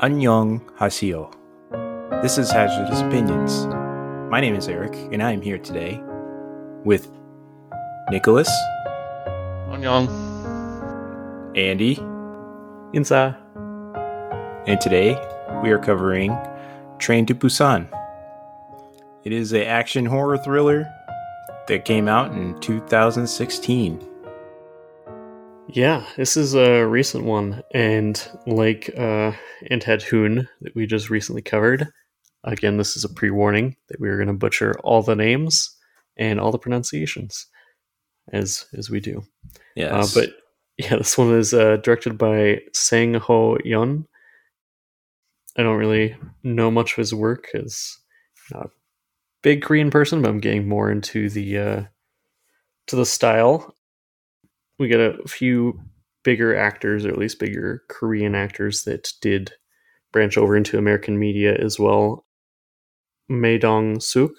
Annyeong Haseo. This is Hazardous Opinions. My name is Eric, and I am here today with Nicholas, Annyeong. Andy, Insa. and today we are covering Train to Busan. It is an action horror thriller that came out in 2016. Yeah, this is a recent one, and like uh, Anted Hoon that we just recently covered, again, this is a pre warning that we are going to butcher all the names and all the pronunciations as as we do. Yes. Uh, but yeah, this one is uh, directed by Sang Ho Yeon. I don't really know much of his work as not a big Korean person, but I'm getting more into the uh, to the style. We got a few bigger actors, or at least bigger Korean actors that did branch over into American media as well. Ma Dong Suk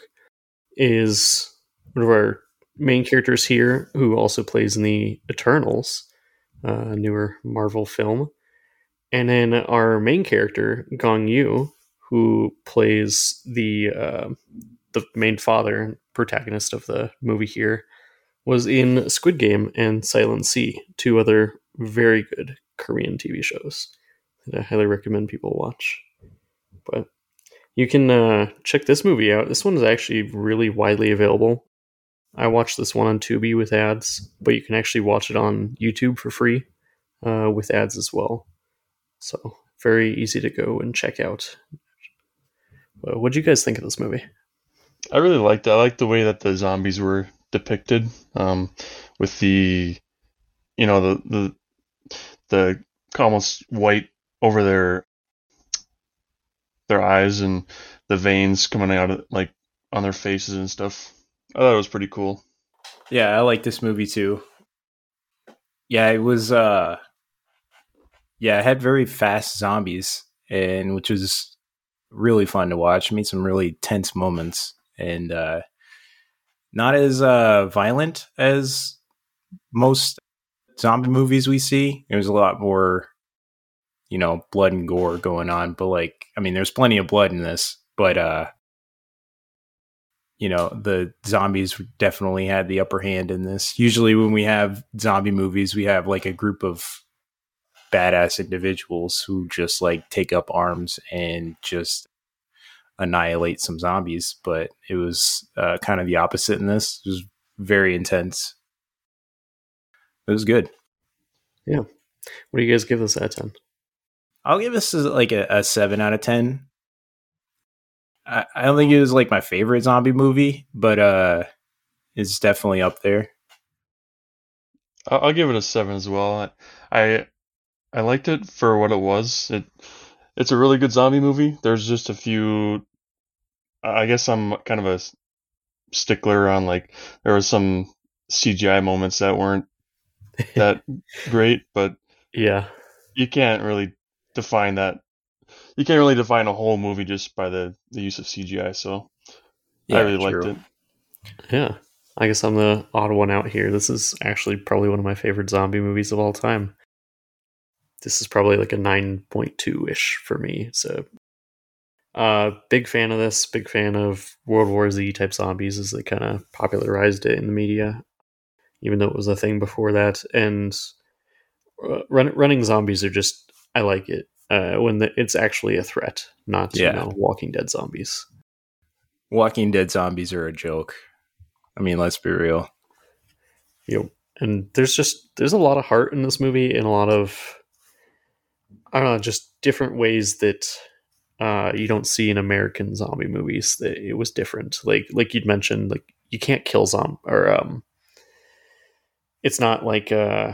is one of our main characters here, who also plays in the Eternals, uh, newer Marvel film. And then our main character, Gong Yu, who plays the uh, the main father protagonist of the movie here, was in Squid Game and Silent Sea, two other very good Korean TV shows that I highly recommend people watch. But you can uh, check this movie out. This one is actually really widely available. I watched this one on Tubi with ads, but you can actually watch it on YouTube for free uh, with ads as well. So very easy to go and check out. What do you guys think of this movie? I really liked it. I liked the way that the zombies were depicted, um, with the, you know, the the the almost white over their their eyes and the veins coming out of like on their faces and stuff. I thought it was pretty cool. Yeah, I like this movie too. Yeah, it was uh yeah, it had very fast zombies and which was really fun to watch. Made some really tense moments and uh not as uh violent as most zombie movies we see. There's a lot more you know, blood and gore going on, but like I mean there's plenty of blood in this, but uh you know the zombies definitely had the upper hand in this usually when we have zombie movies we have like a group of badass individuals who just like take up arms and just annihilate some zombies but it was uh, kind of the opposite in this it was very intense it was good Yeah. What do you guys give this out of 10? i'll give this like a, a 7 out of 10 I, I don't think it was like my favorite zombie movie but uh it's definitely up there I'll, I'll give it a seven as well. I, I I liked it for what it was. It it's a really good zombie movie. There's just a few. I guess I'm kind of a stickler on like there was some CGI moments that weren't that great, but Yeah. you can't really define that. You can't really define a whole movie just by the the use of CGI. So yeah, I really liked it. Yeah. I guess I'm the odd one out here. This is actually probably one of my favorite zombie movies of all time. This is probably like a 9.2 ish for me. So, uh, big fan of this. Big fan of World War Z type zombies as they kind of popularized it in the media, even though it was a thing before that. And uh, run, running zombies are just, I like it uh, when the, it's actually a threat, not, Yeah. you know, Walking Dead zombies. Walking Dead zombies are a joke. I mean, let's be real. know, and there's just there's a lot of heart in this movie and a lot of I don't know, just different ways that uh, you don't see in American zombie movies. That it was different. Like like you'd mentioned, like you can't kill zombie or um, it's not like uh,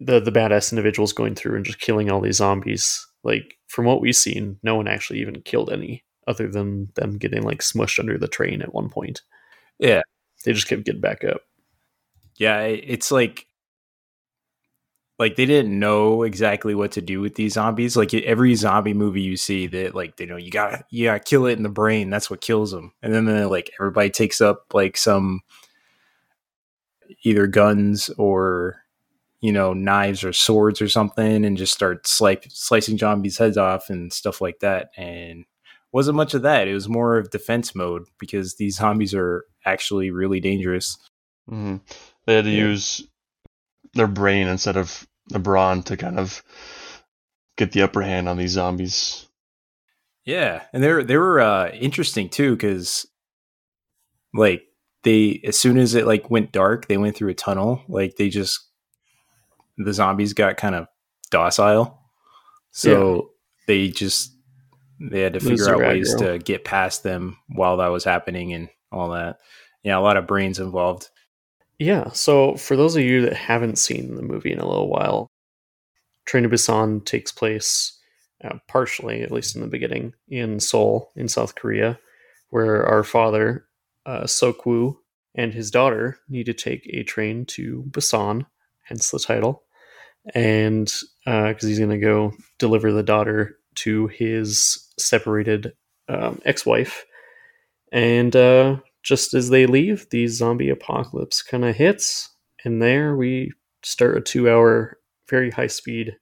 the the badass individuals going through and just killing all these zombies. Like from what we've seen, no one actually even killed any other than them getting like smushed under the train at one point. Yeah. They just kept getting back up. Yeah, it's like like they didn't know exactly what to do with these zombies. Like every zombie movie you see, that like they know you got you got kill it in the brain. That's what kills them. And then like everybody takes up like some either guns or you know, knives or swords or something and just start slicing zombies' heads off and stuff like that. And wasn't much of that. It was more of defense mode because these zombies are actually really dangerous. Mm-hmm. They had to Yeah. use their brain instead of the brawn to kind of get the upper hand on these zombies. Yeah, and they were they were uh, interesting too because like they as soon as it like went dark, they went through a tunnel. Like they just the zombies got kind of docile, so they just they had to figure out ways aggro. to get past them while that was happening and all that. Yeah, a lot of brains involved. Yeah, so for those of you that haven't seen the movie in a little while, Train to Busan takes place uh, partially, at least in the beginning, in Seoul, in South Korea, where our father, uh, Seok-woo, and his daughter need to take a train to Busan, hence the title, and because he's going to go deliver the daughter to his separated um, ex-wife, and uh, just as they leave, the zombie apocalypse kind of hits, and there we start a two-hour, very high-speed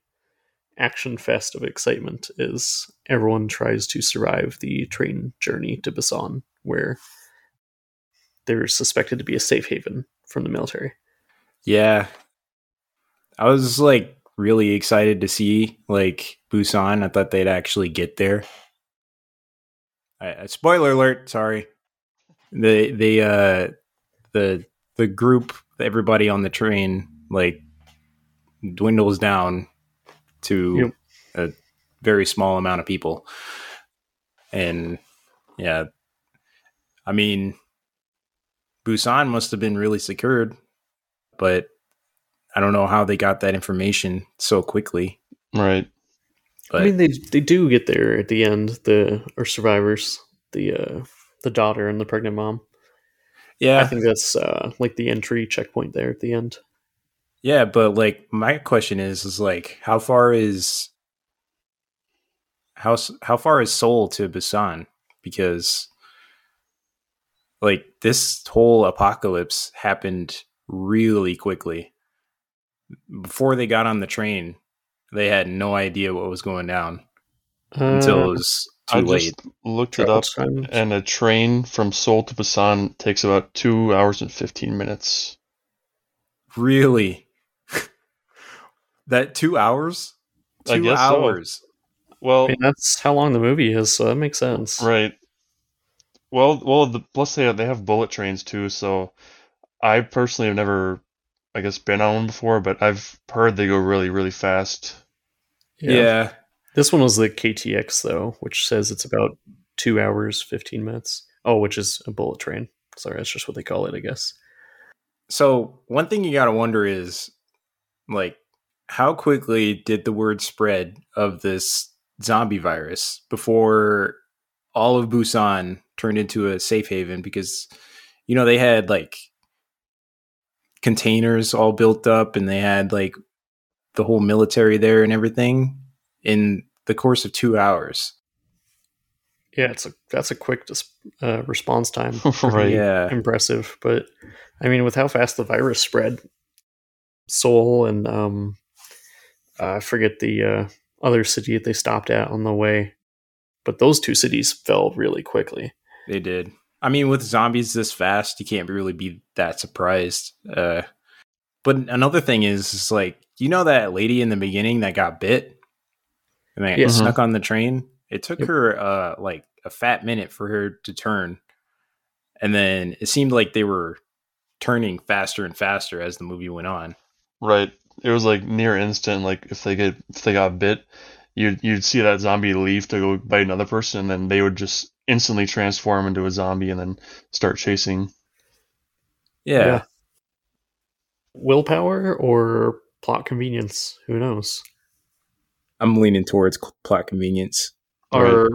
action fest of excitement as everyone tries to survive the train journey to Busan, where they're suspected to be a safe haven from the military. Yeah. I was like really excited to see like Busan. I thought they'd actually get there. Uh, spoiler alert, sorry. The the uh the the group, everybody on the train like dwindles down to Yep. a very small amount of people. And yeah. I mean Busan must have been really secured, but I don't know how they got that information so quickly. Right. But I mean, they they do get there at the end. The or survivors, the uh, the daughter and the pregnant mom. yeah, I think that's uh, like the entry checkpoint there at the end. yeah, but like my question is, is like how far is how how far is Seoul to Busan? Because like this whole apocalypse happened really quickly. Before they got on the train, they had no idea what was going down until it Uh, was too I late. just looked it up, time. and a train from Seoul to Busan takes about two hours and fifteen minutes. Really? that two hours? I Two guess so. hours. Well, I mean, that's how long the movie is, so that makes sense. right. Well, well, the, plus they have, they have bullet trains too. So I personally have never, I guess, been on one before, but I've heard they go really, really fast. Yeah. This one was the KTX though, which says it's about two hours fifteen minutes. Oh, which is a bullet train. Sorry, that's just what they call it, I guess. So one thing you gotta wonder is like how quickly did the word spread of this zombie virus before all of Busan turned into a safe haven because you know they had like containers all built up and they had like the whole military there and everything in the course of two hours. Yeah, it's a that's a quick dis- uh, response time. right. Yeah. impressive. But I mean, with how fast the virus spread, Seoul and um, I forget the uh, other city that they stopped at on the way, but those two cities fell really quickly. They did. I mean, with zombies this fast, you can't really be that surprised. Uh, but another thing is, is like you know that lady in the beginning that got bit and that Yeah. got stuck on the train. It took Yep. her uh, like a fat minute for her to turn, and then it seemed like they were turning faster and faster as the movie went on. Right. It was like near instant. Like if they get if they got bit, you'd you'd see that zombie leave to go bite another person, and then they would just instantly transform into a zombie and then start chasing. Yeah, Yeah. Willpower or plot convenience? Who knows? I'm leaning towards plot convenience. Our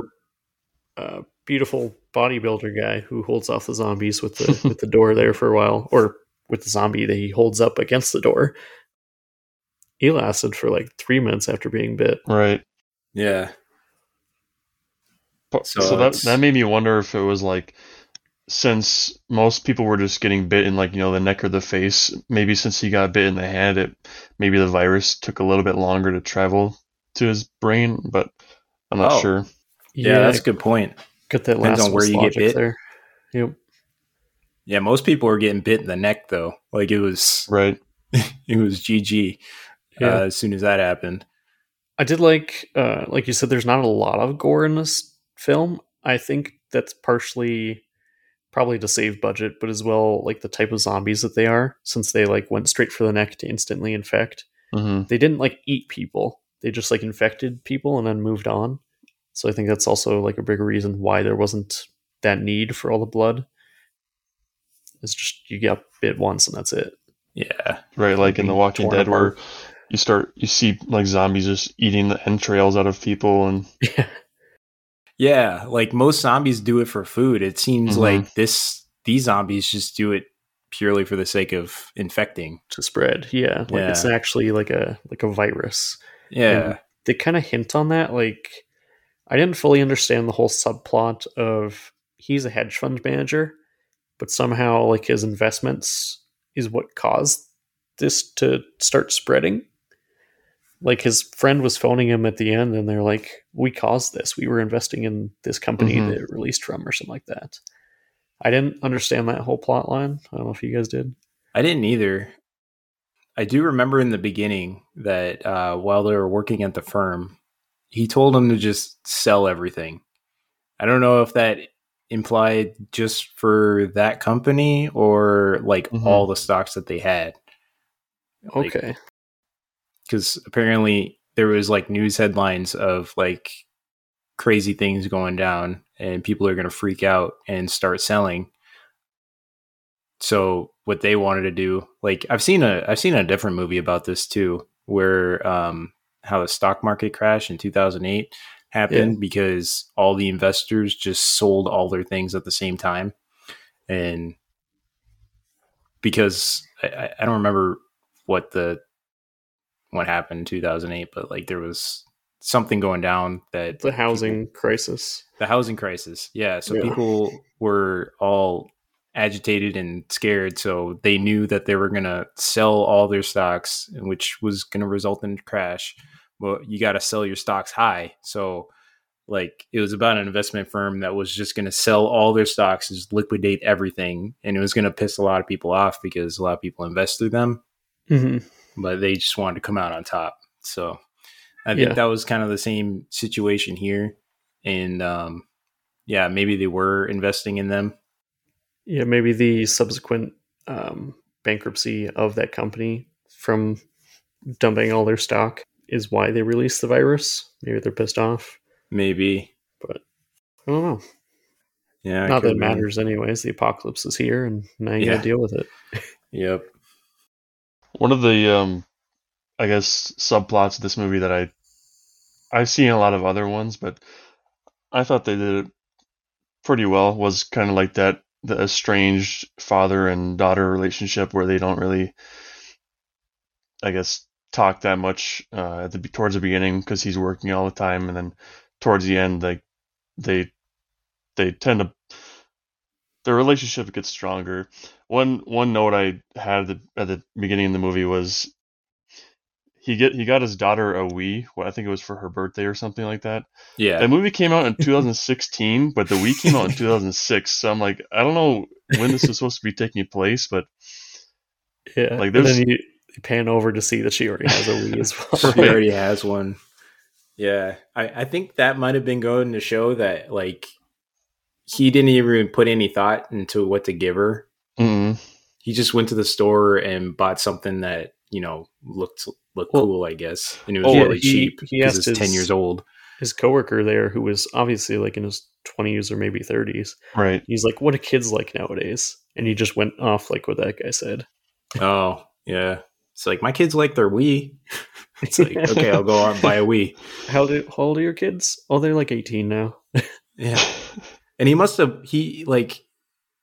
uh, beautiful bodybuilder guy who holds off the zombies with the with the door there for a while, or with the zombie that he holds up against the door. He lasted for like three minutes after being bit. Right. Yeah, So, So that that made me wonder if it was like since most people were just getting bit in like you know the neck or the face, maybe since he got bit in the hand, it maybe the virus took a little bit longer to travel to his brain, but I'm not Oh. sure. Yeah, that's a good point. Got that Depends last on where you get bit. there. Yep. Yeah, most people were getting bit in the neck though. Like it was Right. it was GG Yeah. uh, as soon as that happened. I did like, uh, like you said, there's not a lot of gore in this film. I think that's partially probably to save budget, but as well like the type of zombies that they are, since they like went straight for the neck to instantly infect. hmm They didn't like eat people; they just like infected people and then moved on. So I think that's also like a bigger reason why there wasn't that need for all the blood. It's just you get bit once and that's it. Yeah. Right, like in The Walking torn Dead, where you start you see like zombies just eating the entrails out of people, and Yeah, Yeah, like most zombies do it for food. It seems Mhm. like this these zombies just do it purely for the sake of infecting. to spread. Yeah, like it's actually like a like a virus. Yeah. they kind of hint on that. Like, I didn't fully understand the whole subplot of he's a hedge fund manager, but somehow like his investments is what caused this to start spreading. Like his friend was phoning him at the end, and they're like, "We caused this. We were investing in this company Mhm. that it released from, or something like that." I didn't understand that whole plot line. I don't know if you guys did. I didn't either. I do remember in the beginning that uh, while they were working at the firm, he told them to just sell everything. I don't know if that implied just for that company or like Mhm. all the stocks that they had. Like, Okay, because apparently there was like news headlines of like crazy things going down and people are going to freak out and start selling so what they wanted to do like i've seen a i've seen a different movie about this too where um how the stock market crash in 2008 happened because all the investors just sold all their things at the same time and because I- I, don't remember what the what happened in 2008 but like there was something going down that the housing crisis. the housing crisis yeah so Yeah. people were all agitated and scared so they knew that they were going to sell all their stocks which was going to result in a crash well you got to sell your stocks high so like it was about an investment firm that was just going to sell all their stocks just liquidate everything and it was going to piss a lot of people off because a lot of people invest through them hmm but they just wanted to come out on top. So I think Yeah. that was kind of the same situation here. And um, yeah, maybe they were investing in them. Yeah, maybe the subsequent um, bankruptcy of that company from dumping all their stock is why they released the virus. Maybe they're pissed off. Maybe. But I don't know. Yeah. Not that it could be. matters, anyways. The apocalypse is here, and now you Yeah. gotta deal with it. Yep. one of the um, I guess subplots of this movie that I I've seen a lot of other ones, but I thought they did it pretty well. Was kind of like that the estranged father and daughter relationship where they don't really, I guess, talk that much uh, at the towards the beginning because he's working all the time, and then towards the end, like they they tend to their relationship gets stronger. One one note I had at the, at the beginning of the movie was he get he got his daughter a Wii. What I think it was for her birthday or something like that. Yeah. That movie came out in 2016, but the Wii came out in 2006. So I'm like, I don't know when this is supposed to be taking place, but Yeah. Like, and there's- then you, you pan over to see that she already has a Wii as well. she Right. already has one. Yeah. I, I think that might have been going to show that like he didn't even put any thought into what to give her. mm He just went to the store and bought something that, you know, looked looked Well- cool, I guess. And it was Oh, really he- cheap because asked it's 10 years old. His coworker there, who was obviously like in his 20s or maybe 30s, right. he's like, "What do kids like nowadays?" And he just went off like what that guy said. Oh, yeah. It's like my kids like their Wii. It's like, okay, I'll go out and buy a Wii. How old, how old are your kids? Oh, they're like 18 now. Yeah. And he must have he like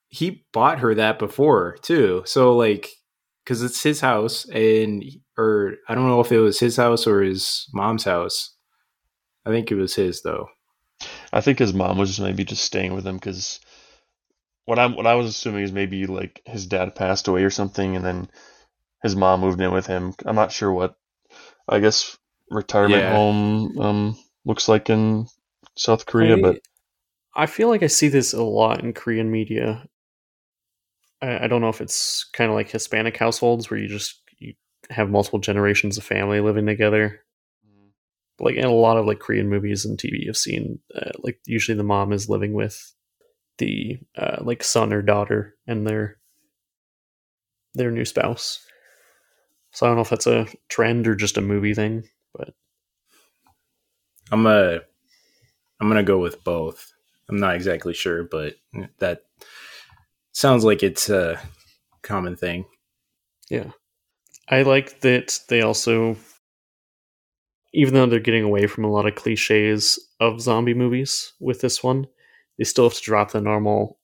he bought her that before too. So like cuz it's his house and or I don't know if it was his house or his mom's house. I think it was his though. I think his mom was just maybe just staying with him because what I'm what I was assuming is maybe like his dad passed away or something, and then his mom moved in with him. I'm not sure what. I guess retirement Yeah. home um looks like in South Korea, I, but I feel like I see this a lot in Korean media. I, I don't know if it's kind of like Hispanic households where you just you have multiple generations of family living together. Like in a lot of like Korean movies and TV, you've seen uh, like usually the mom is living with the uh, like son or daughter and their their new spouse. So I don't know if that's a trend or just a movie thing, but I'm a I'm gonna go with both. I'm not exactly sure, but that sounds like it's a common thing. Yeah. I like that they also, even though they're getting away from a lot of cliches of zombie movies with this one, they still have to drop the normal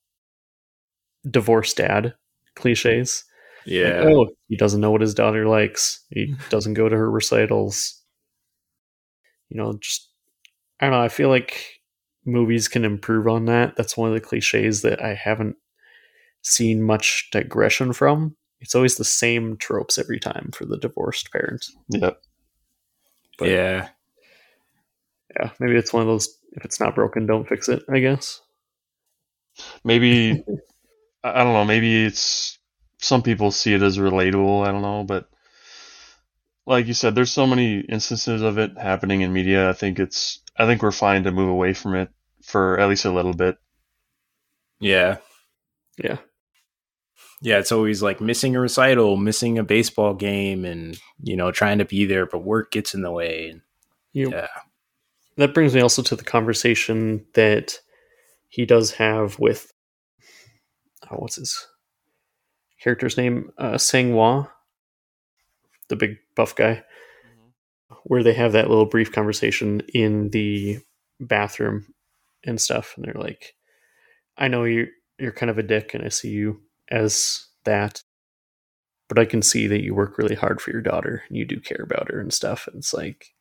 divorced dad cliches. Like, Yeah. oh, he doesn't know what his daughter likes. He doesn't go to her recitals. You know, just, I don't know. I feel like movies can improve on that. That's one of the cliches that I haven't seen much digression from. It's always the same tropes every time for the divorced parent. yeah, but- yeah. Yeah, maybe it's one of those if it's not broken, don't fix it, I guess. maybe I I don't know. Maybe it's some people see it as relatable. I don't know, but like you said, there's so many instances of it happening in media. I think it's I think we're fine to move away from it for at least a little bit. Yeah. Yeah. Yeah, it's always like missing a recital, missing a baseball game, and you know, trying to be there, but work gets in the way. And You yeah, that brings me also to the conversation that he does have with oh, what's his character's name? Uh Sang Hwa, the big buff guy, where they have that little brief conversation in the bathroom and stuff, and they're like, I know you you're kind of a dick and I see you as that. But I can see that you work really hard for your daughter and you do care about her and stuff. And it's like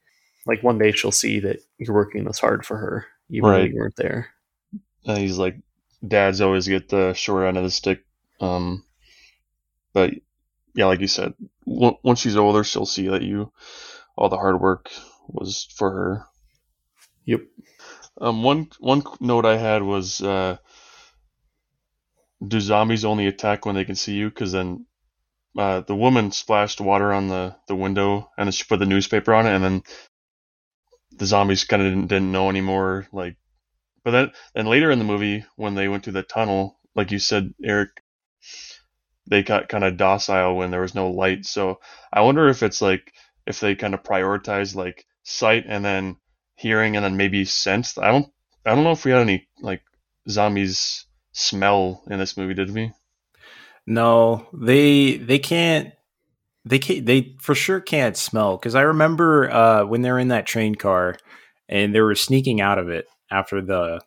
like one day she'll see that you're working this hard for her, even though you weren't there. And he's like, dads always get the short end of the stick. Um, but yeah, like you said, w- once she's older, she'll see that you all the hard work was for her. Yep. Um, one one note I had was, uh, do zombies only attack when they can see you? Because then uh, the woman splashed water on the, the window and then she put the newspaper on it, and then the zombies kind of didn't, didn't know anymore. Like, but then then later in the movie when they went through the tunnel, like you said, Eric, they got kind of docile when there was no light. So I wonder if it's like if they kind of prioritize like sight and then hearing and then maybe sense. I don't I don't know if we had any like zombies smell in this movie, did we? no, they they can't. They can't. They for sure can't smell because I remember uh, when they're in that train car and they were sneaking out of it after the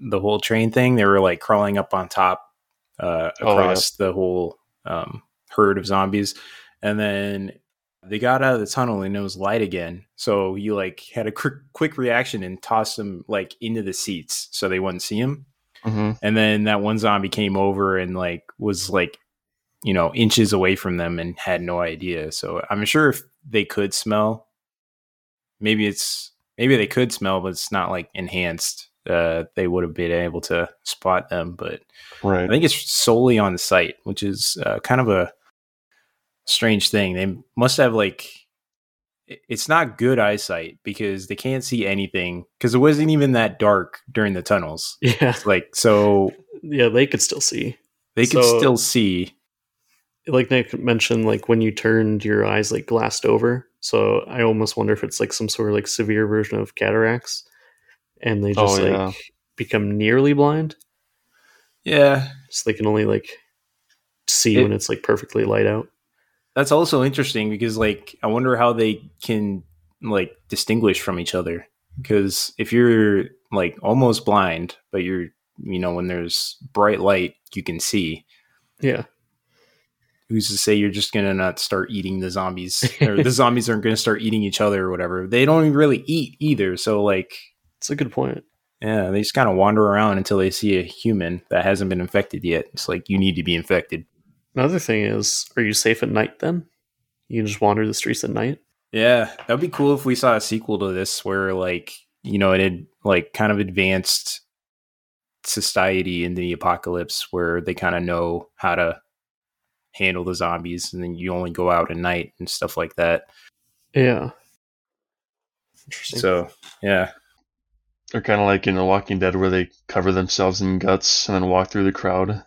the whole train thing. They were like crawling up on top uh, Oh, yeah. across the whole um, herd of zombies, and then they got out of the tunnel and it was light again. So he like had a quick quick reaction and tossed them like into the seats so they wouldn't see him. Mm-hmm. And then that one zombie came over and like was like, you know, inches away from them and had no idea. So I'm sure if they could smell, maybe it's maybe they could smell, but it's not like enhanced. Uh, they would have been able to spot them, but right. I think it's solely on sight, which is uh, kind of a strange thing. They must have like it's not good eyesight because they can't see anything because it wasn't even that dark during the tunnels. Yeah. It's like so Yeah, they could still see. they could So- still see. Like Nick mentioned, like when you turned your eyes like glassed over. So I almost wonder if it's like some sort of like severe version of cataracts. And they just Oh, like yeah. become nearly blind. Yeah, So they can only like see It- when it's like perfectly light out. That's also interesting because like I wonder how they can like distinguish from each other because if you're like almost blind but you're you know when there's bright light you can see Yeah. who's to say you're just gonna not start eating the zombies or the zombies aren't gonna start eating each other or whatever they don't really eat either so like It's a good point. Yeah, they just kind of wander around until they see a human that hasn't been infected yet. It's like you need to be infected. Another thing is, are you safe at night then? You can just wander the streets at night? Yeah, that'd be cool if we saw a sequel to this where like, you know, it had like kind of advanced society in the apocalypse where they kind of know how to handle the zombies and then you only go out at night and stuff like that. Yeah. Interesting. So, yeah. Or kind of like in The Walking Dead, where they cover themselves in guts and then walk through the crowd.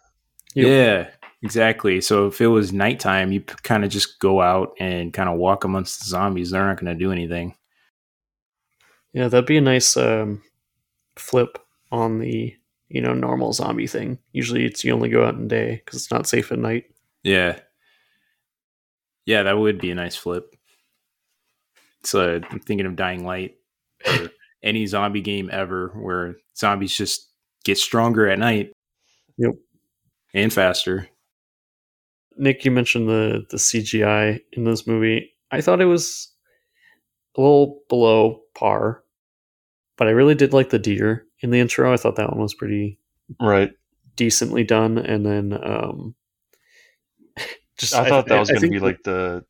Yep. Yeah, exactly. So if it was nighttime, you kind of just go out and kind of walk amongst the zombies. They're not going to do anything. Yeah, that'd be a nice um, flip on the you know normal zombie thing. Usually, it's you only go out in day because it's not safe at night. Yeah. Yeah, that would be a nice flip. So I'm thinking of Dying Light or any zombie game ever where zombies just get stronger at night. Yep. And faster. Nick, you mentioned the the CGI in this movie. I thought it was a little below par, but I really did like the deer in the intro. I thought that one was pretty Right. decently done, and then um, just I thought that was going to be like the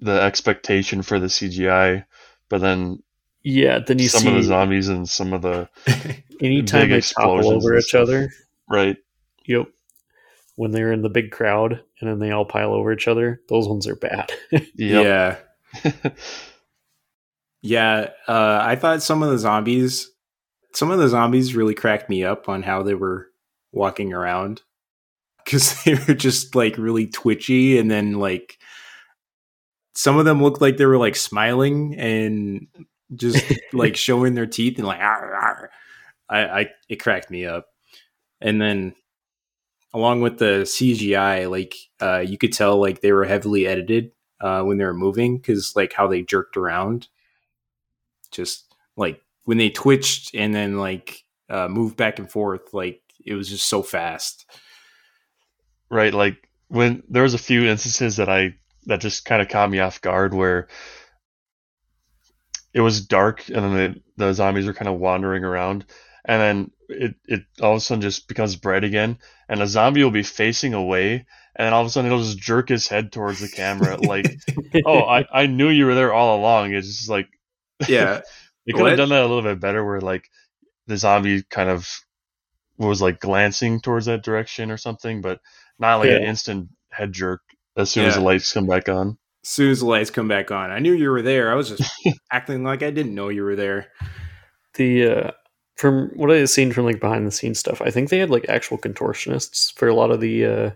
the expectation for the CGI, but then yeah. Then you some see of the zombies and some of the anytime big they topple over each stuff. other. right. Yep. When they're in the big crowd and then they all pile over each other, those ones are bad. Yeah. Yeah, uh, I thought some of the zombies, some of the zombies really cracked me up on how they were walking around because they were just like really twitchy, and then like some of them looked like they were like smiling and just like showing their teeth and like "Arr, arr." I, I it cracked me up, and then along with the CGI, like uh, you could tell like they were heavily edited uh, when they were moving because like how they jerked around just like when they twitched and then like uh, moved back and forth, like it was just so fast. right like when there was a few instances that i that just kind of caught me off guard where it was dark and then the, the zombies were kind of wandering around and then it, it all of a sudden just becomes bright again and a zombie will be facing away and then all of a sudden it'll just jerk his head towards the camera like oh I, I knew you were there all along it's just like yeah, they could What? have done that a little bit better where like the zombie kind of was like glancing towards that direction or something but not like an instant head jerk as soon as the lights come back on as soon as the lights come back on, I knew you were there. I was just acting like I didn't know you were there. the uh, from what I have seen from like behind the scenes stuff, I think they had like actual contortionists for a lot of the uh,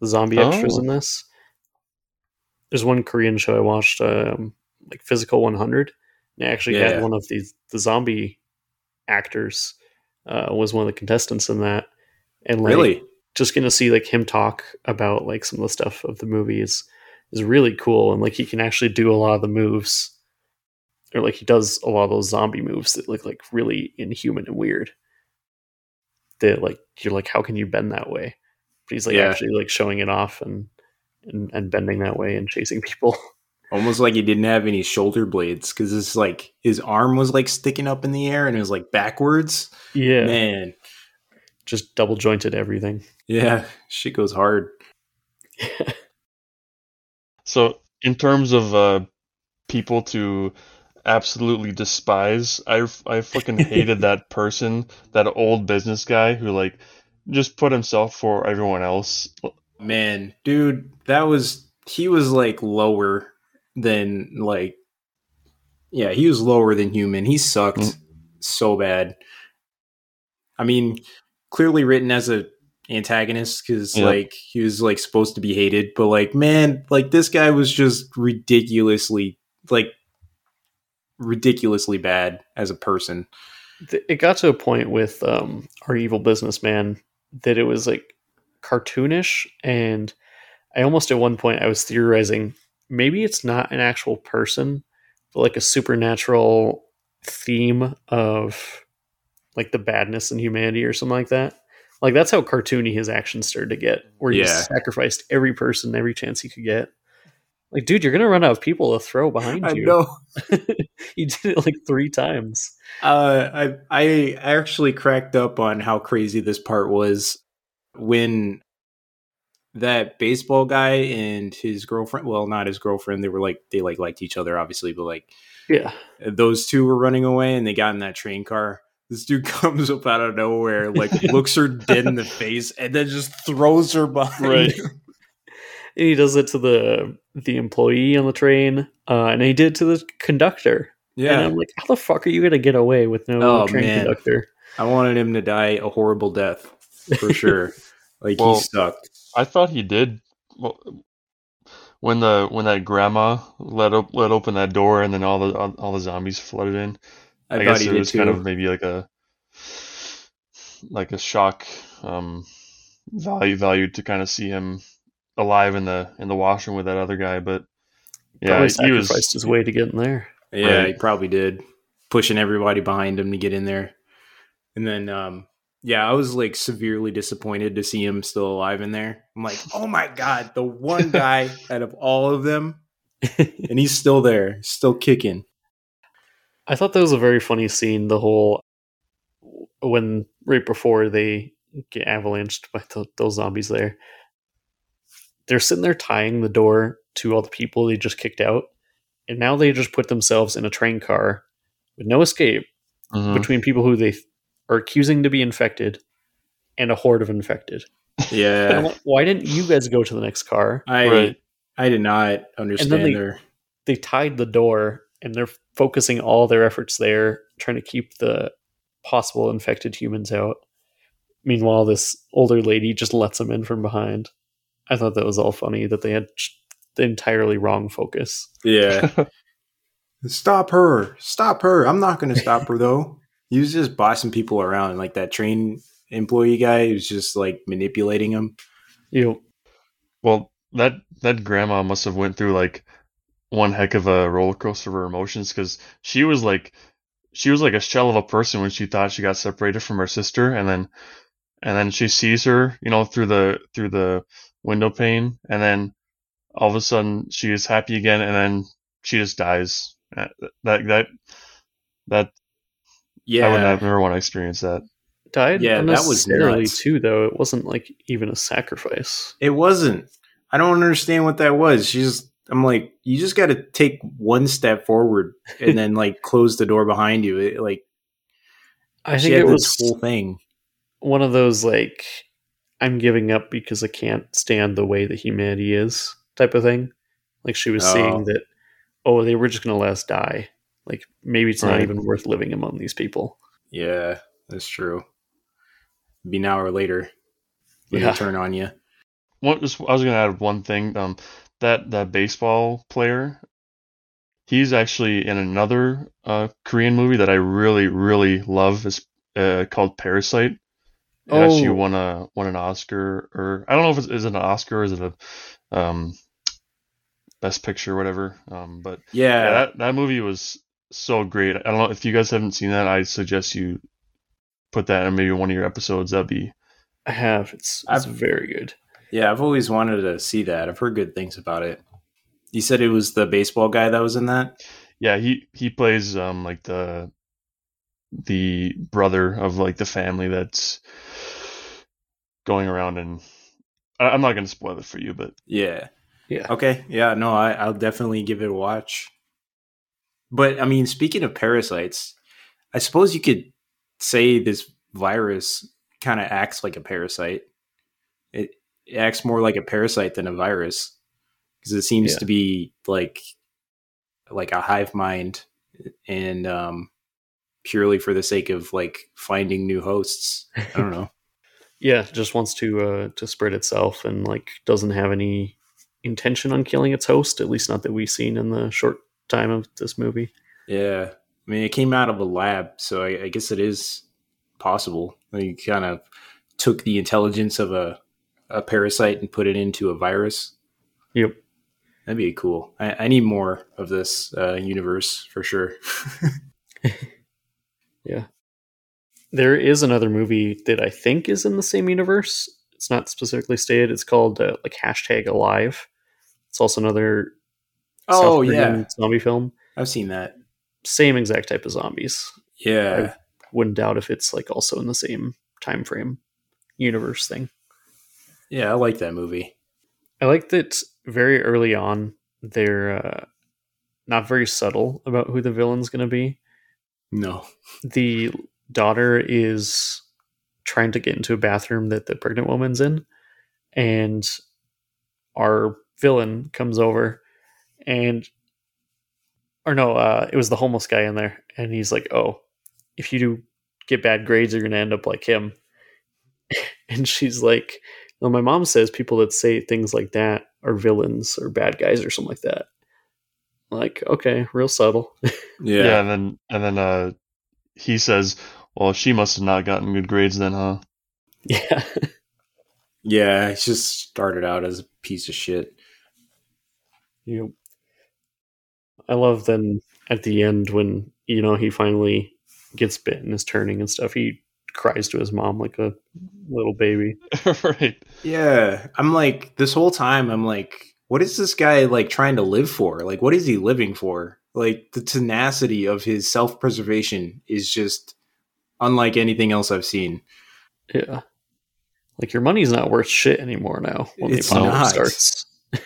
the zombie extras Oh. in this. There's one Korean show I watched, um, like Physical 100. And they actually Yeah. had one of the the zombie actors uh, was one of the contestants in that, and like, Really? just gonna see like him talk about like some of the stuff of the movie is is really cool and like he can actually do a lot of the moves or like he does a lot of those zombie moves that look like really inhuman and weird. That like you're like how can you bend that way? But he's like Yeah. actually like showing it off and, and and bending that way and chasing people. Almost like he didn't have any shoulder blades because it's like his arm was like sticking up in the air and it was like backwards. yeah. Man, just double jointed everything. Yeah, shit goes hard. so in terms of uh people to absolutely despise i i fucking hated that person that old business guy who like just put himself for everyone else Man, dude, that was he was like lower than like yeah, he was lower than human. He sucked Mm. so bad. I mean, clearly written as a antagonist because Yeah. like he was like supposed to be hated, but like man, like this guy was just ridiculously like ridiculously bad as a person. it got to a point with um, our evil businessman that it was like cartoonish and i almost at one point i was theorizing maybe it's not an actual person but like a supernatural theme of like the badness in humanity or something like that like that's how cartoony his actions started to get where he Yeah. sacrificed every person every chance he could get Like, dude, you're gonna run out of people to throw behind you. I you. know. you did it like three times. Uh, I I actually cracked up on how crazy this part was when that baseball guy and his girlfriend well not his girlfriend they were like they like liked each other obviously but like Yeah. those two were running away and they got in that train car this dude comes up out of nowhere like looks her dead in the face and then just throws her behind Right. him. And he does it to the the employee on the train, uh, and he did it to the conductor. And yeah I'm like, how the fuck are you gonna get away with no Oh, train man. conductor? i wanted him to die a horrible death for sure like Well- he sucked I thought he did. Well, when the when that grandma let op- let open that door and then all the all, all the zombies flooded in. i, I, thought guess he it was too kind of maybe like a like a shock um, value value to kind of see him alive in the in the washroom with that other guy. But yeah, Probably he was his way to get in there. Yeah, Right. he probably did. Pushing everybody behind him to get in there. And then um yeah, I was like severely disappointed to see him still alive in there. I'm like, "Oh my god, the one guy out of all of them and he's still there, still kicking." I thought that was a very funny scene. The whole when right before they get avalanched by th those zombies there, they're sitting there tying the door to all the people they just kicked out, and now they just put themselves in a train car with no escape Mhm. between people who they are accusing to be infected and a horde of infected. Yeah. Why didn't you guys go to the next car? I Right. I did not understand they- their they tied the door and they're focusing all their efforts there trying to keep the possible infected humans out meanwhile this older lady just lets them in from behind i thought that was all funny that they had the entirely wrong focus Yeah. stop her. Stop her. I'm not going to stop her though. He was just bossing people around like that train employee guy who's just like manipulating them. you know Well, that that grandma must have went through like one heck of a roller coaster of her emotions because she was like she was like a shell of a person when she thought she got separated from her sister, and then and then she sees her, you know, through the through the window pane, and then all of a sudden she is happy again, and then she just dies. Uh, That that yeah, I Yeah. would never want to experience that. died Yeah, that was unnecessarily nuts. too though it wasn't like even a sacrifice It wasn't. I don't understand what that was. She's. I'm like, you just got to take one step forward and then like close the door behind you. It, like i think it this was whole thing. one of those like i'm giving up because i can't stand the way that humanity is type of thing like she was Oh. seeing that oh they were just going to let us die like maybe it's not even worth living among these people Yeah, that's true. Be now or later. When Yeah. they turn on you. What just I was gonna add one thing. Um, that that baseball player, he's actually in another uh Korean movie that I really really love. is uh, called Parasite. It actually Oh. won a won an Oscar, or I don't know if it's is it an Oscar or is it a um best picture or whatever. Um, but Yeah. yeah, that that movie was so great. I don't know if you guys haven't seen that. I suggest you put that in maybe one of your episodes. That'd be i have it's, it's I've- very good Yeah, I've always wanted to see that. I've heard good things about it. You said it was the baseball guy that was in that? yeah he he plays um like the the brother of like the family that's going around and I, i'm not going to spoil it for you but Yeah. yeah Okay. Yeah, no, I, I'll definitely give it a watch. But I mean, speaking of parasites, I suppose you could say this virus kind of acts like a parasite. It, it acts more like a parasite than a virus because it seems Yeah. to be like like a hive mind and um purely for the sake of like finding new hosts. I don't know. Yeah just wants to uh to spread itself and like doesn't have any intention on killing its host at least not that we've seen in the short time of this movie Yeah. I mean, it came out of a lab, so I, I guess it is possible. You kind of took the intelligence of a, a parasite and put it into a virus. yep That'd be cool. I, I need more of this uh, universe for sure. There is another movie that I think is in the same universe. It's not specifically stated. It's called uh, like hashtag Alive. It's also another Oh, yeah. zombie film. I've seen that. Same exact type of zombies. Yeah. I wouldn't doubt if it's like also in the same time frame universe thing. Yeah, I like that movie. I like that very early on they're uh, not very subtle about who the villain's going to be. No. The daughter is trying to get into a bathroom that the pregnant woman's in, and our villain comes over and or no, uh, it was the homeless guy in there, and he's like, "Oh, if you do get bad grades, you're gonna end up like him." and she's like, "Well, my mom says people that say things like that are villains or bad guys or something like that." Like, okay, real subtle. Yeah. Yeah. and then and then uh, he says, "Well, she must have not gotten good grades then, huh?" yeah, Yeah. He just started out as a piece of shit. you. I love then at the end when you know he finally gets bit and is turning and stuff. He cries to his mom like a little baby. right. Yeah. I'm like, this whole time, I'm like, what is this guy like trying to live for? Like, what is he living for? Like, the tenacity of his self preservation is just unlike anything else I've seen. Yeah. Like your money's not worth shit anymore now when It's the not. starts.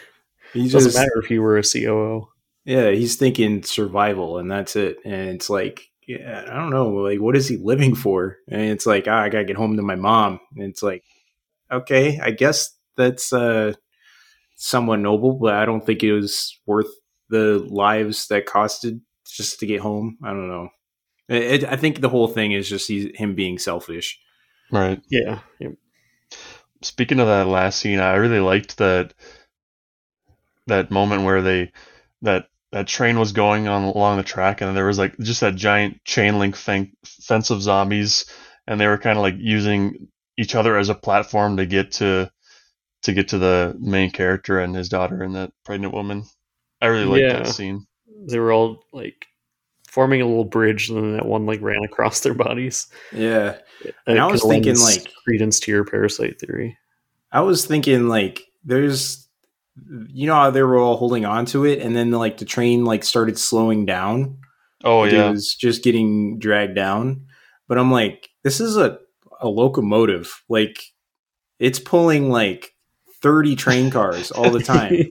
He It doesn't matter if you were a COO. yeah, he's thinking survival and that's it. And it's like, yeah, I don't know. Like, what is he living for? And it's like, ah, I gotta get home to my mom. And it's like, okay, I guess that's uh, somewhat noble, but I don't think it was worth the lives that costed just to get home. I don't know. It, it- I think the whole thing is just he's, him being selfish. Right. Yeah. yeah. Speaking of that last scene, I really liked that that moment where they that that train was going on along the track and there was like just that giant chain link fen- fence of zombies and they were kind of like using each other as a platform to get to to get to the main character and his daughter and that pregnant woman. I really liked Yeah. that scene. They were all like forming a little bridge and then that one like ran across their bodies. Yeah. And I was thinking, like- credence to your parasite theory. I was thinking like there's you know how they were all holding on to it and then like the train like started slowing down. Oh yeah. It was just getting dragged down. But I'm like, this is a, a locomotive. Like it's pulling like 30 train cars all the time.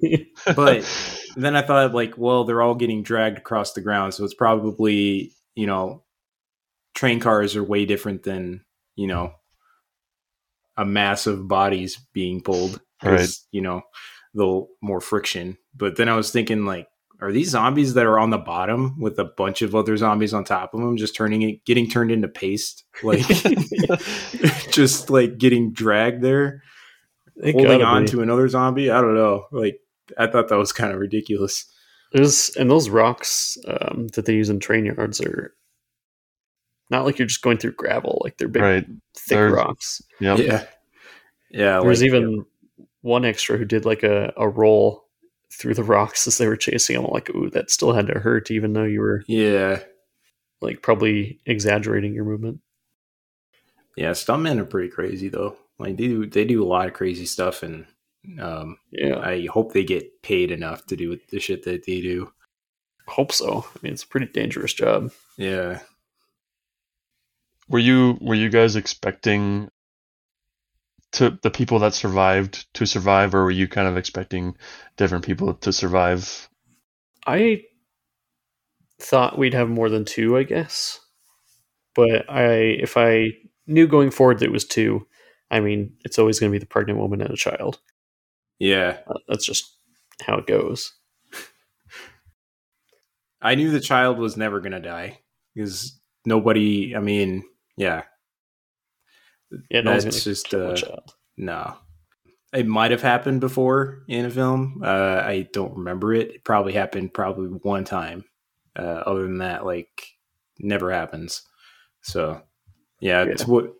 but then I thought like, well, they're all getting dragged across the ground, so it's probably, you know, train cars are way different than, you know, a mass of bodies being pulled. Right. You know, the more friction. But then I was thinking like, are these zombies that are on the bottom with a bunch of other zombies on top of them just turning it getting turned into paste? Like just like getting dragged there It holding on be. to another zombie. I don't know. Like I thought that was kind of ridiculous. There's and those rocks um, that they use in train yards are not like you're just going through gravel. Like they're big, right. thick They're- rocks. Yep. Yeah, yeah. There was like- even one extra who did like a, a roll through the rocks as they were chasing him. Like, ooh, that still had to hurt, even though you were yeah, like probably exaggerating your movement. yeah. Stuntmen are pretty crazy though. Like they do, they do a lot of crazy stuff, and um, Yeah, I hope they get paid enough to do the shit that they do. hope so. I mean, it's a pretty dangerous job. Yeah, Were you were you guys expecting to the people that survived to survive, or were you kind of expecting different people to survive? I thought we'd have more than two, I guess. But I, if I knew going forward that it was two, I mean, it's always going to be the pregnant woman and a child. Yeah. Uh, That's just how it goes. I knew the child was never gonna die because nobody. I mean, yeah, Yeah, no That's just, a uh, child. No. It might have happened before in a film. Uh, I don't remember it. It probably happened probably one time. Uh, other than that, like never happens. So, yeah, it's what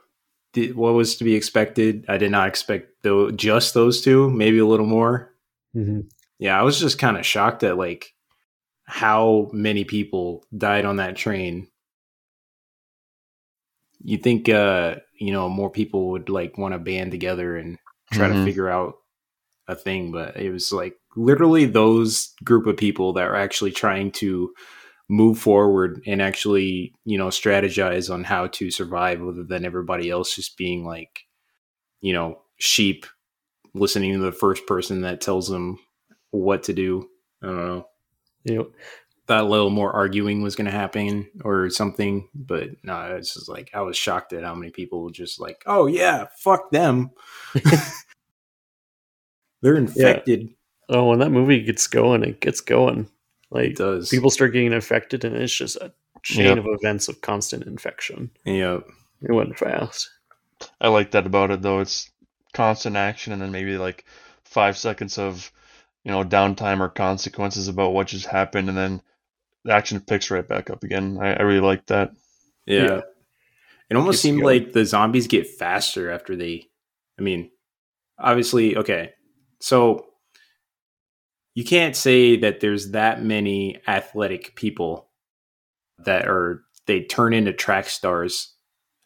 what was to be expected. I did not expect though just those two, maybe a little more. Mhm. Yeah, I was just kind of shocked at like how many people died on that train. You think uh, you know, more people would like want to band together and try to Mhm. figure out a thing, but it was like literally those group of people that are actually trying to move forward and actually, you know, strategize on how to survive other than everybody else just being like, you know, sheep listening to the first person that tells them what to do. I don't know. Yep. That a little more arguing was going to happen or something, but no, it's just like I was shocked at how many people were just like, "Oh yeah, fuck them." They're infected. Oh, when that movie gets going, it gets going. Like It does. people start getting infected, and it's just a chain Yep. of events of constant infection. yeah, It went fast. I like that about it though. It's constant action and then maybe like five seconds of you know downtime or consequences about what just happened, and then the action picks right back up again. I, I really like that. yeah. Yeah. It almost Keeps seemed going. like the zombies get faster after they. I mean, obviously, okay. So you can't say that there's that many athletic people that are they turn into track stars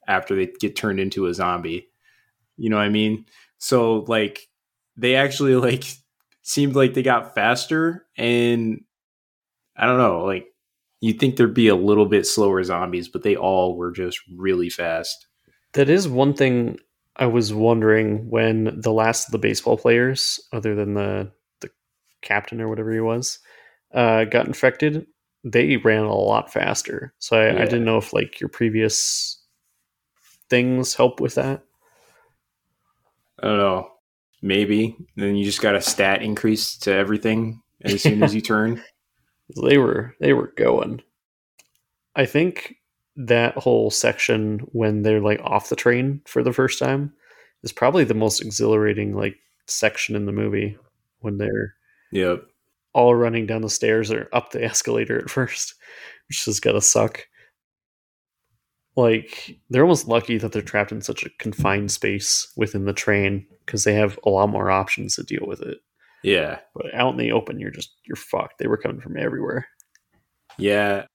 after they get turned into a zombie. You know what I mean? So like they actually like seemed like they got faster and I don't know, like you'd think there'd be a little bit slower zombies, but they all were just really fast. That is one thing I was wondering when the last of the baseball players, other than the the captain or whatever he was, uh, got infected. They ran a lot faster. So I, I didn't know if like your previous things help with that. I don't know. Maybe. Then you just got a stat increase to everything as soon as you turn. They were they were going. I think that whole section when they're like off the train for the first time is probably the most exhilarating like section in the movie when they're Yep. all running down the stairs or up the escalator at first, which is gotta suck. Like they're almost lucky that they're trapped in such a confined space within the train because they have a lot more options to deal with it. Yeah. But out in the open, you're just you're fucked. They were coming from everywhere. Yeah.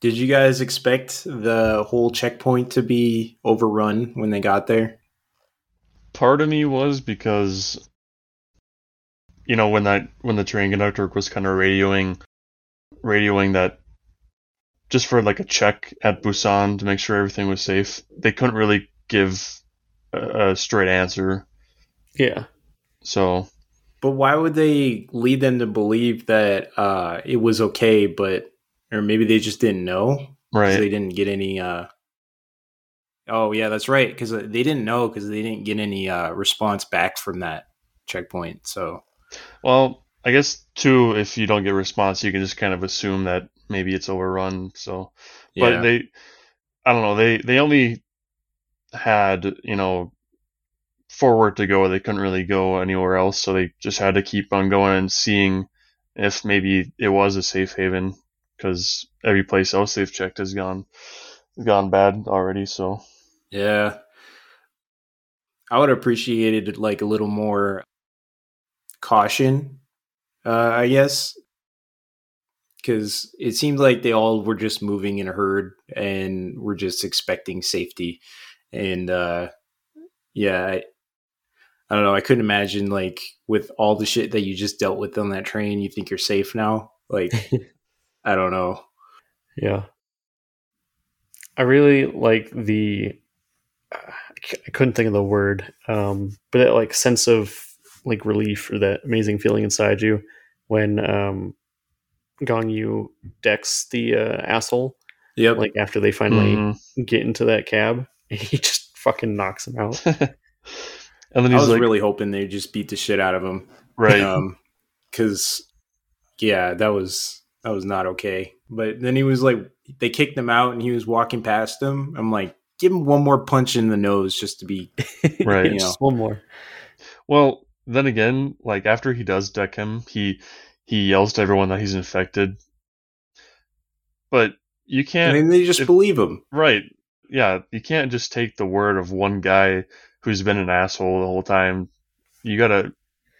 Did you guys expect the whole checkpoint to be overrun when they got there? Part of me was because you know when that when the train conductor was kind of radioing radioing that just for like a check at Busan to make sure everything was safe. They couldn't really give a, a straight answer. Yeah. So But why would they lead them to believe that uh, it was okay, but or maybe they just didn't know, right. They didn't get any. Uh... Oh yeah, that's right. Because they didn't know because they didn't get any uh, response back from that checkpoint. So Well, I guess too, if you don't get a response, you can just kind of assume that maybe it's overrun. So, but yeah, they, I don't know, they they only had you know forward to go. They couldn't really go anywhere else, so they just had to keep on going and seeing if maybe it was a safe haven because every place else they've checked has gone gone bad already. So yeah. I would have appreciated like a little more caution, uh, I guess, because it seemed like they all were just moving in a herd and were just expecting safety. And uh, yeah, I, I don't know. I couldn't imagine like with all the shit that you just dealt with on that train, you think you're safe now. Like, I don't know. Yeah. I really like the I couldn't think of the word, um, but that like sense of like relief or that amazing feeling inside you when um, Gong Yoo decks the uh, asshole. Yep. Like after they finally Mhm. get into that cab, he just fucking knocks him out. and then I he's was like, really hoping they just beat the shit out of him. right, um because yeah that was that was not okay but then he was like they kicked him out and he was walking past them i'm like give him one more punch in the nose just to be Right. You just one more. Well, then again, like after he does deck him, he he yells to everyone that he's infected. But you can't then they just if- believe him right. Yeah, you can't just take the word of one guy who's been an asshole the whole time. You got to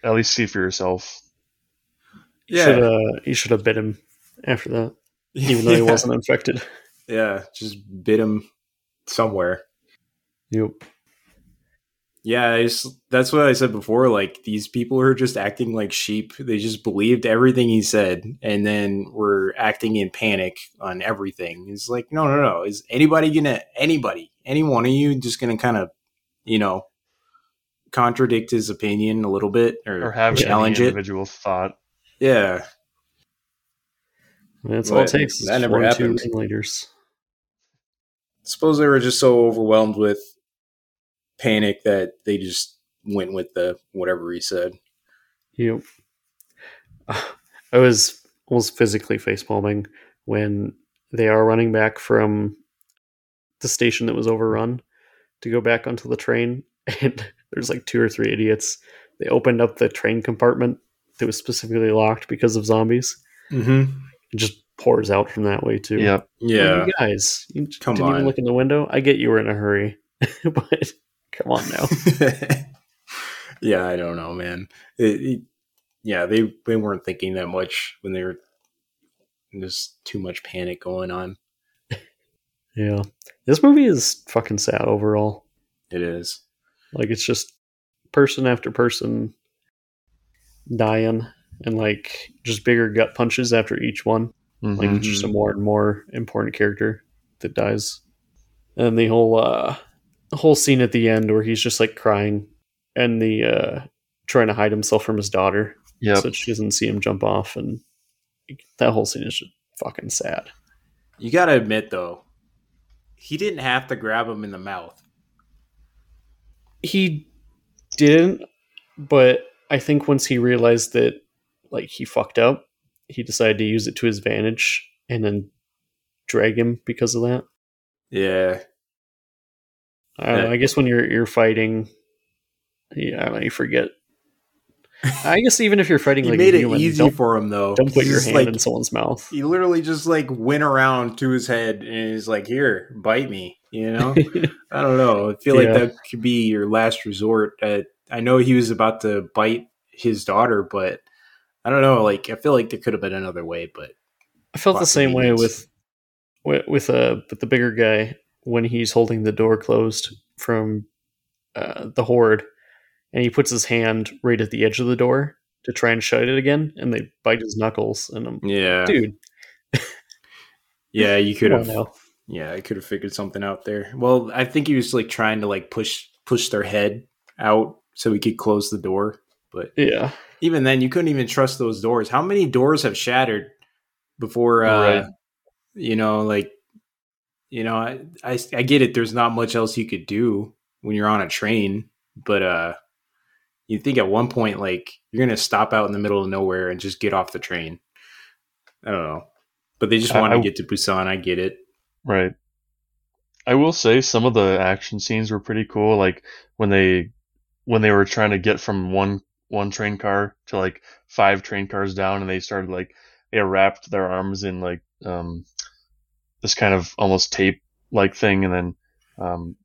at least see for yourself. Should uh, he should have bit him after that, even though he wasn't infected. yeah just bit him somewhere Yep. Yeah, it's, that's what I said before. Like these people are just acting like sheep. They just believed everything he said, and then were acting in panic on everything. It's like, no, no, no. Is anybody gonna anybody, any one of you, just gonna kind of, you know, contradict his opinion a little bit or, or have challenge any it? individual thought. Yeah, That's all it takes. that is never happened. Two ringleaders. suppose they were just so overwhelmed with panic that they just went with the whatever he said. Yep. I was almost physically facepalming when they are running back from the station that was overrun to go back onto the train, and there's like two or three idiots. They opened up the train compartment that was specifically locked because of zombies. Mm-hmm. It just pours out from that way too. Yep. Yeah. you guys, you Come didn't even look in the window. I get you were in a hurry, but come on now. yeah, I don't know, man. It, it, yeah, they they weren't thinking that much when they were just too much panic going on. Yeah, this movie is fucking sad overall. It is. Like it's just person after person dying and like just bigger gut punches after each one. Like Mhm. it's just a more and more important character that dies. And the whole uh whole scene at the end where he's just like crying and the uh trying to hide himself from his daughter Yep. so she doesn't see him jump off and that whole scene is just fucking sad. You got to admit though, he didn't have to grab him in the mouth. He didn't, but I think once he realized that like he fucked up, he decided to use it to his advantage and then drag him because of that. Yeah. I, don't know, I guess when you're you're fighting, yeah, I don't know, you forget. I guess even if you're fighting He like made a it easy for him though. don't put He's your just hand like, in someone's mouth. He literally just like went around to his head and he's like, "Here, bite me." You know. I don't know. I feel like Yeah. that could be your last resort. Uh, I know he was about to bite his daughter, but I don't know. Like, I feel like there could have been another way, but I felt the same way with with with uh with the bigger guy when he's holding the door closed from uh, the horde, and he puts his hand right at the edge of the door to try and shut it again, and they bite his knuckles. And I'm, yeah, dude, yeah, you could have. Yeah, I could have figured something out there. Well, I think he was like trying to like push push their head out so he could close the door. But Yeah, even then, you couldn't even trust those doors. How many doors have shattered before? Uh, Right. You know, like you know, I, I I get it. There's not much else you could do when you're on a train, but uh, you think at one point like you're gonna stop out in the middle of nowhere and just get off the train. I don't know, but they just want to get to Busan. I get it. Right. I will say some of the action scenes were pretty cool. Like when they when they were trying to get from one one train car to like five train cars down, and they started like they wrapped their arms in like um this kind of almost tape like thing, and then um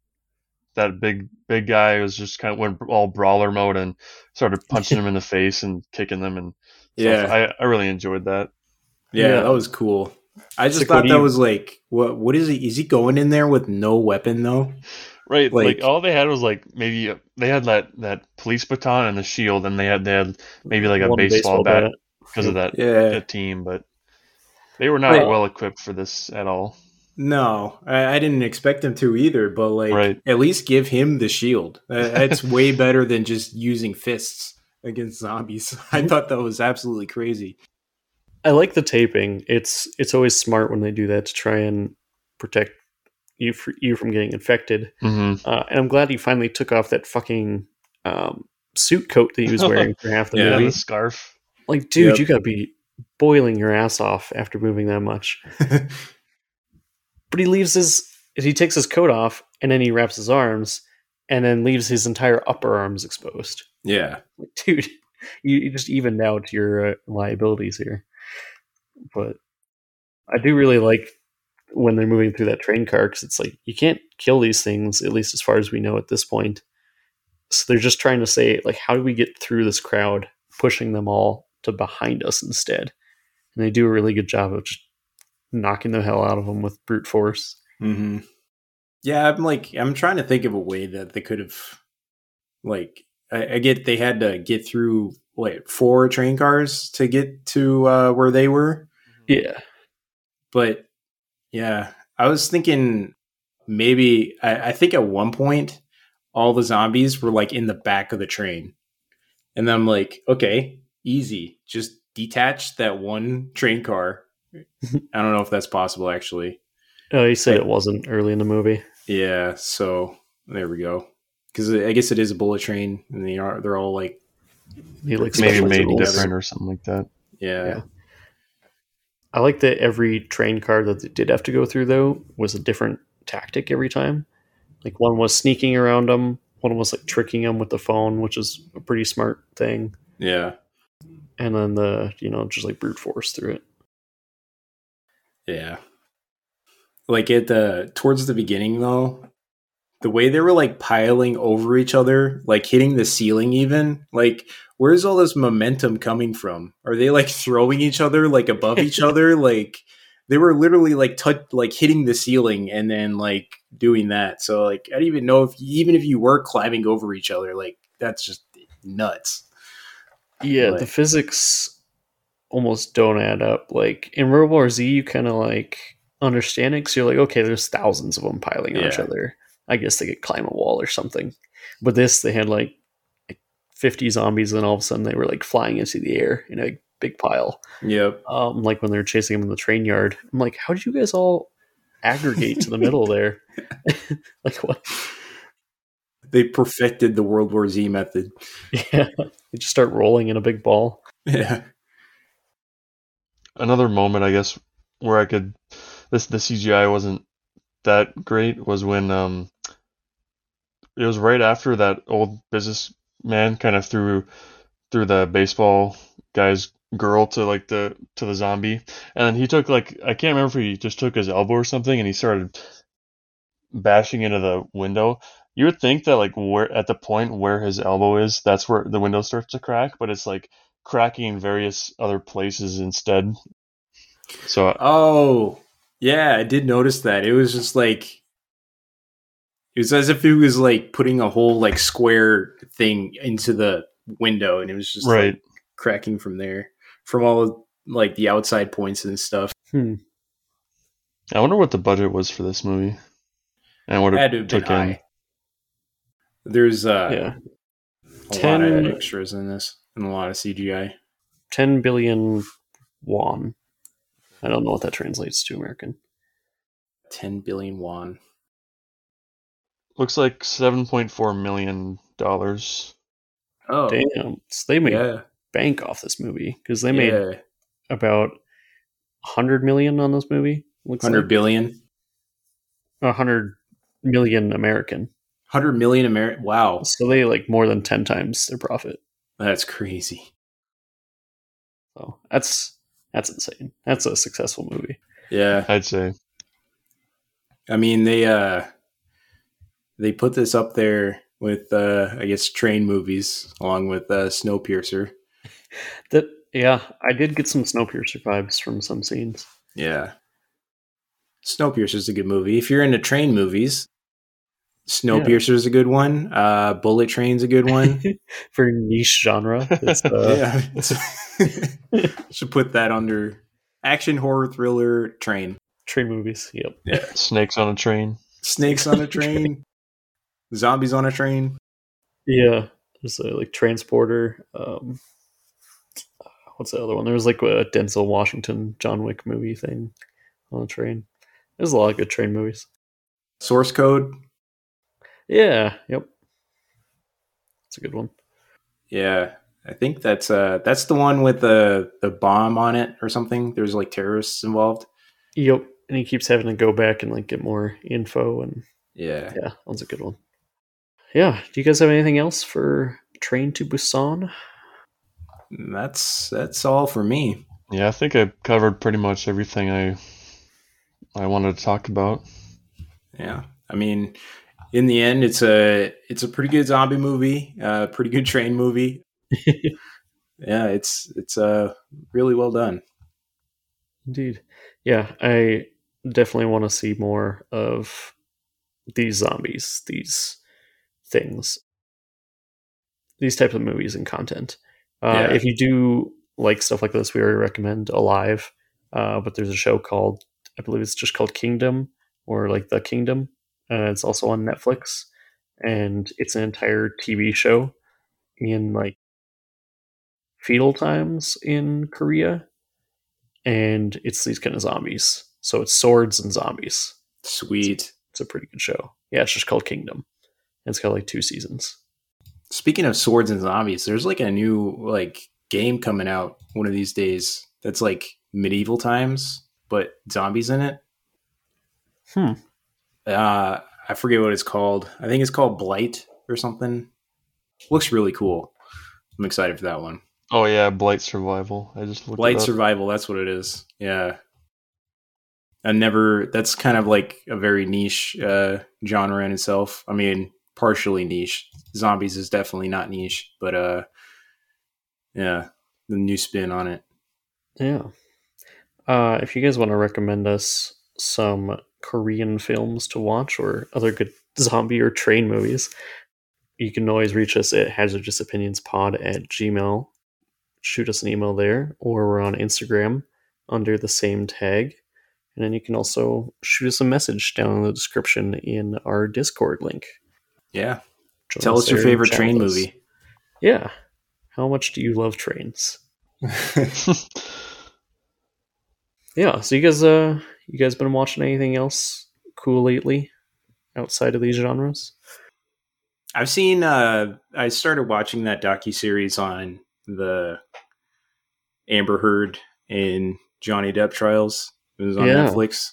that big big guy was just kind of went all brawler mode and started punching them in the face and kicking them and stuff. Yeah, I I really enjoyed that. yeah, Yeah. that was cool. I just like, thought that you- was like, what? What is he? Is he going in there with no weapon though? Right, like, Like- all they had was like maybe they had that that police baton and the shield, and they had they had maybe like a One baseball, bat because of that, Yeah, that team, but they were not Right. well equipped for this at all. No, I, I didn't expect him to either. But like, Right. at least give him the shield. Uh, That's way better than just using fists against zombies. I thought that was absolutely crazy. I like the taping. It's it's always smart when they do that to try and protect you for, you from getting infected. Mm-hmm. Uh, and I'm glad he finally took off that fucking um, suit coat that he was wearing for half the Yeah, Yeah, movie. the scarf. Like, dude, Yep. you gotta be boiling your ass off after moving that much. But he leaves his he takes his coat off and then he wraps his arms and then leaves his entire upper arms exposed. yeah, dude, you, you just evened out your uh, liabilities here. But I do really like when they're moving through that train car because it's like you can't kill these things at least as far as we know at this point. So they're just trying to say like, how do we get through this crowd, pushing them all to behind us instead? And they do a really good job of just knocking the hell out of them with brute force. hmm yeah. I'm like, I'm trying to think of a way that they could have Like I, I get they had to get through what four train cars to get to uh, where they were, Yeah. but yeah, I was thinking maybe I, I think at one point all the zombies were like in the back of the train, and then I'm like, okay, easy, just detach that one train car. I don't know if that's possible actually. Oh, you said Like- it wasn't early in the movie. Yeah, so there we go. Because I guess it is a bullet train, and they are they're all like He like Maybe made rules. different or something like that. yeah, Yeah. I like that every train car that they did have to go through though was a different tactic every time. Like one was sneaking around them, one was like tricking them with the phone, which is a pretty smart thing, yeah, and then the you know just like brute force through it. yeah. Like at the towards the beginning though, the way they were like piling over each other, like hitting the ceiling even, like where's all this momentum coming from? Are they like throwing each other like above each other? Like they were literally like touch like hitting the ceiling and then like doing that. So like I don't even know if even if you were climbing over each other, like that's just nuts. Yeah, But- the physics almost don't add up. Like in World War Z, you kind of like understand it because you're like, okay, there's thousands of them piling on each other. I guess they could climb a wall or something. But this, they had like, like 50 zombies, and all of a sudden they were like flying into the air in a big pile. Yep. Um, like when they were chasing them in the train yard. I'm like, how did you guys all aggregate to the middle there? like what? They perfected the World War Z method. Yeah, they just start rolling in a big ball. Yeah. Another moment, I guess, where I could this the CGI wasn't that great was when um it was right after that old businessman kind of threw threw the baseball guy's girl to like the to the zombie and then he took like I can't remember if he just took his elbow or something and he started bashing into the window you would think that like where at the point where his elbow is that's where the window starts to crack but it's like cracking in various other places instead so Oh, yeah, I did notice that. It was just like it was as if he was like putting a whole like square thing into the window, and it was just right like, cracking from there from all of, like the outside points and stuff. Hmm. I wonder what the budget was for this movie and what it Had to have took in. high. There's uh, Yeah. a Ten- lot of extras in this and a lot of CGI. 10 billion won. I don't know what that translates to American. Ten billion won. Looks like 7.4 million dollars. Oh, Damn. So they made yeah, bank off this movie because they made yeah, about 100 million on this movie. Looks hundred like billion. 100 million American. Hundred million American. Wow, So they like more than 10 times their profit. that's crazy. So that's that's insane. That's a successful movie. Yeah, I'd say. I mean they uh they put this up there with uh I guess train movies along with uh Snowpiercer. That yeah, I did get some Snowpiercer vibes from some scenes. Yeah. Snowpiercer's a good movie. If you're into train movies, Snowpiercer's a good one. Uh Bullet Train's a good one. Very niche genre. It's, uh, yeah. Should put that under action horror thriller train. Train movies. Yep. Yeah. Snakes on a train. Snakes on a train. Zombies on a train. Yeah, there's a like transporter. Um, what's the other one? There was like a Denzel Washington John Wick movie thing on a train. There's a lot of good train movies. Source code. Yeah, yep, it's a good one. Yeah, I think that's uh that's the one with the the bomb on it or something. There's like terrorists involved. Yep, and he keeps having to go back and like get more info, and Yeah. yeah, that's a good one. Yeah, do you guys have anything else for Train to Busan? That's that's all for me. Yeah, I think I covered pretty much everything I I wanted to talk about. Yeah. I mean, in the end it's a it's a pretty good zombie movie, uh pretty good train movie. Yeah, it's it's uh really well done. Indeed. Yeah, I definitely want to see more of these zombies, these things. these types of movies and content. Uh, Yeah. If you do like stuff like this, we already recommend Alive. Uh, but there's a show called, I believe it's just called Kingdom or like The Kingdom. Uh, it's also on Netflix, and it's an entire TV show in like feudal times in Korea, and it's these kind of zombies. So it's swords and zombies. Sweet. It's a pretty good show. Yeah, it's just called Kingdom. And it's got like two seasons. Speaking of swords and zombies, there's like a new like game coming out one of these days that's like medieval times, but zombies in it. Hmm. Uh, I forget what it's called. I think it's called Blight or something. Looks really cool. I'm excited for that one. Oh yeah, Blight Survival. I just looked Blight it up. Survival, that's what it is. Yeah. I never that's kind of like a very niche uh genre in itself. I mean, partially niche. Zombies is definitely not niche, but uh yeah, the new spin on it. Yeah. Uh, if you guys want to recommend us some Korean films to watch or other good zombie or train movies, you can always reach us at hazardousopinionspod at gmail. Shoot us an email there, or we're on Instagram under the same tag. And then you can also shoot us a message down in the description in our Discord link. Yeah. Join Tell us your favorite train movie. Yeah. How much do you love trains? Yeah. So you guys, uh, you guys been watching anything else cool lately outside of these genres? I've seen uh I started watching that docu series on the Amber Heard and Johnny Depp trials. It was on Yeah. Netflix.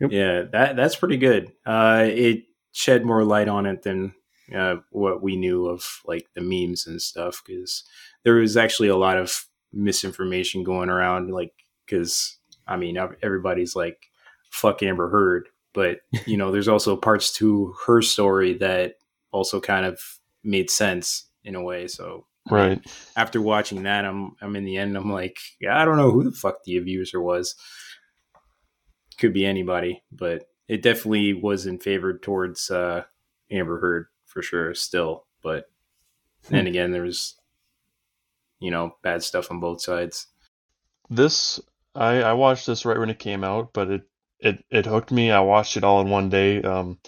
Yep. Yeah, that that's pretty good. Uh it shed more light on it than uh what we knew of like the memes and stuff cuz there was actually a lot of misinformation going around like cuz I mean everybody's like fuck Amber Heard, but you know there's also parts to her story that also kind of made sense in a way. So right. after watching that, I'm I'm in the end. I'm like, yeah, I don't know who the fuck the abuser was. Could be anybody, but it definitely wasn't favored towards uh, Amber Heard for sure. Still, but then again, there was you know bad stuff on both sides. This I I watched this right when it came out, but it it it hooked me. I watched it all in one day. Um,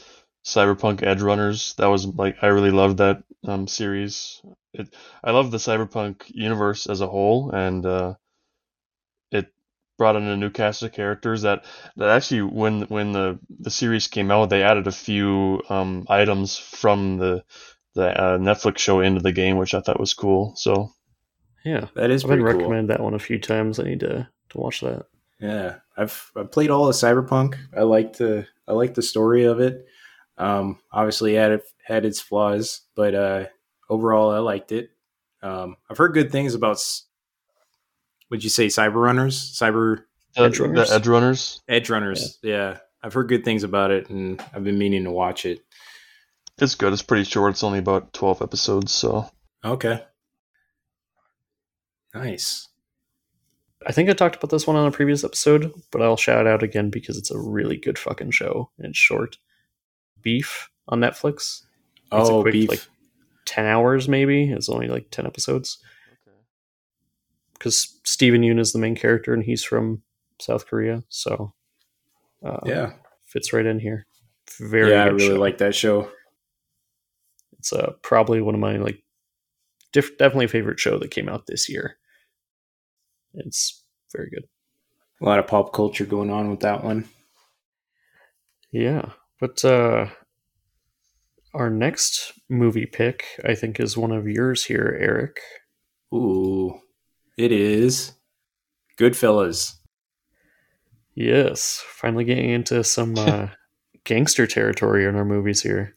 Cyberpunk Edgerunners. That was like I really loved that um series. It I love the Cyberpunk universe as a whole, and uh, it brought in a new cast of characters that that actually when when the the series came out, they added a few um items from the the uh, Netflix show into the game, which I thought was cool. So Yeah. That is I've been cool. recommended that one a few times. I need to, to watch that. Yeah, I've I played all of Cyberpunk. I like the I like the story of it. Um, obviously, it had it had its flaws, but uh, overall, I liked it. Um, I've heard good things about. s- Would you say Cyber Runners, Cyber the, Edgerunners? the Edgerunners. Edge Runners? Yeah. I've heard good things about it, and I've been meaning to watch it. It's good. It's pretty short. It's only about 12 episodes, so Okay, nice. I think I talked about this one on a previous episode, but I'll shout it out again because it's a really good fucking show and it's short. Beef on Netflix. It's a Oh, quick, beef. like, 10 hours maybe. It's only like 10 episodes. Okay. Because Steven Yeun is the main character and he's from South Korea. So uh, yeah, fits right in here. Very yeah, I really show. like that show. It's uh, probably one of my like diff- definitely favorite show that came out this year. It's very good. A lot of pop culture going on with that one. Yeah, but uh, our next movie pick, I think, is one of yours here, Eric. Ooh, it is Goodfellas. Yes, finally getting into some uh, gangster territory in our movies here.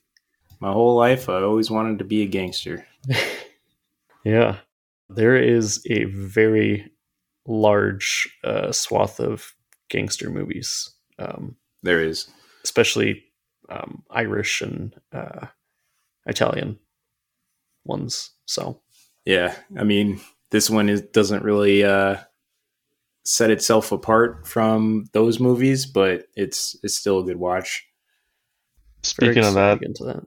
My whole life, I always wanted to be a gangster. Yeah, there is a very large uh, swath of gangster movies, um, There is. especially um, Irish and uh, Italian ones. So Yeah, I mean, this one is doesn't really uh, set itself apart from those movies, but it's it's still a good watch. Speaking of that, into that.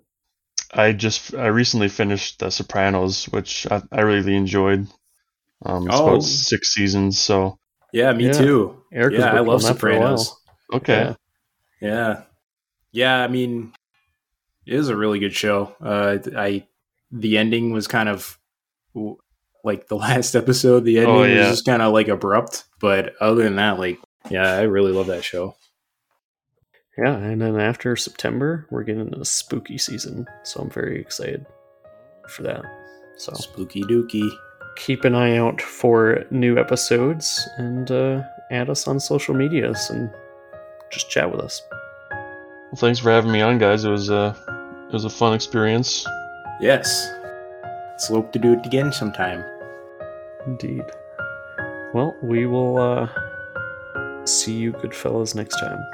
I just I recently finished The Sopranos, which I, I really enjoyed. Um, it's Oh. about six seasons, so Yeah, me Yeah. too. Eric yeah, I love on that for a while. Sopranos. okay. Yeah. Yeah, yeah. I mean, it is a really good show. Uh, I the ending was kind of like the last episode. The ending Oh, was just kind of like abrupt, but other than that, like, yeah, I really love that show. Yeah, and then after September, we're getting a spooky season, so I'm very excited for that. So Spooky Dookie. Keep an eye out for new episodes and uh, add us on social medias and just chat with us. Well, thanks for having me on, guys. It was a it was a fun experience. Yes, let's hope to do it again sometime. Indeed. Well, we will uh, see you good fellas next time.